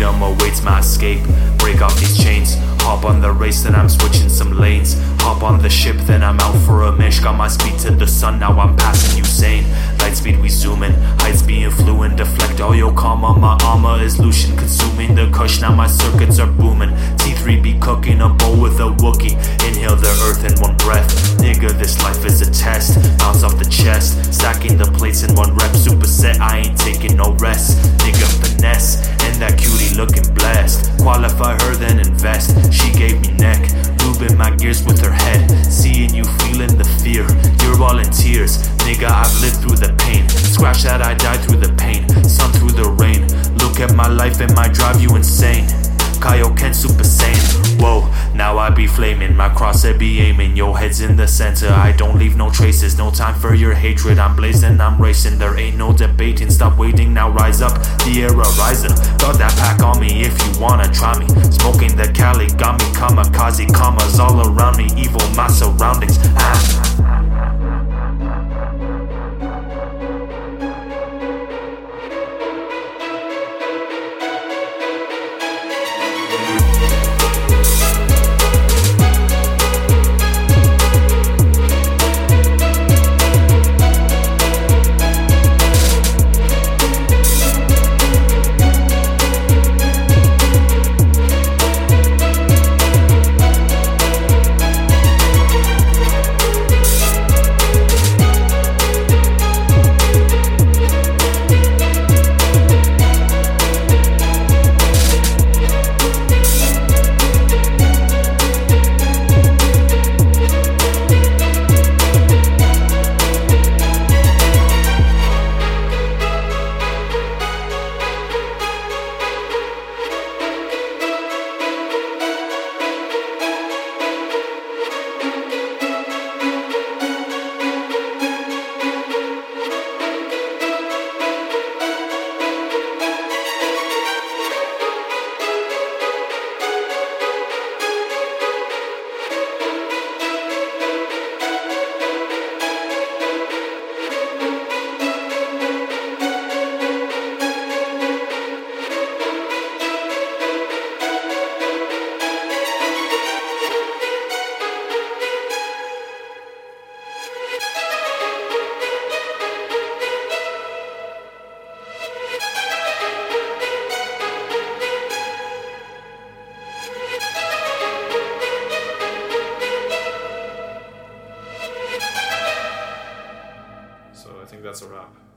Freedom awaits my escape. Break off these chains. Hop on the race, then I'm switching some lanes. Hop on the ship, then I'm out for a mish. Got my speed to the sun, now I'm passing Usain. Light speed, we zooming. Heights being fluent. Deflect all your karma. My armor is Lucian, consuming the kush. Now my circuits are booming. T3 be cooking a bowl with a Wookie. Inhale the earth in one breath. Nigga, this life is a test. Bounce off the chest. Stacking the plates in one rep. Superset, I ain't taking no rest. Nigga, finesse. That cutie looking blessed. Qualify her, then invest. She gave me neck. Lubing my gears with her head. Seeing you feeling the fear. You're all in tears. Nigga, I've lived through the pain. Scratch that, I died through the pain. Sun through the rain. Look at my life, it might drive you insane. Kaioken Super Saiyan. Whoa, now I be flaming. My cross it be aiming. Your head's in the center. I don't leave no traces. No time for your hatred. I'm blazing, I'm racing. There ain't no debating. Stop waiting, now rise up. The era riser. Got that pack on me if you wanna try me. Smoking the Cali got me kamikaze. Commas all around me. Evil my surroundings. Ah. So I think that's a wrap.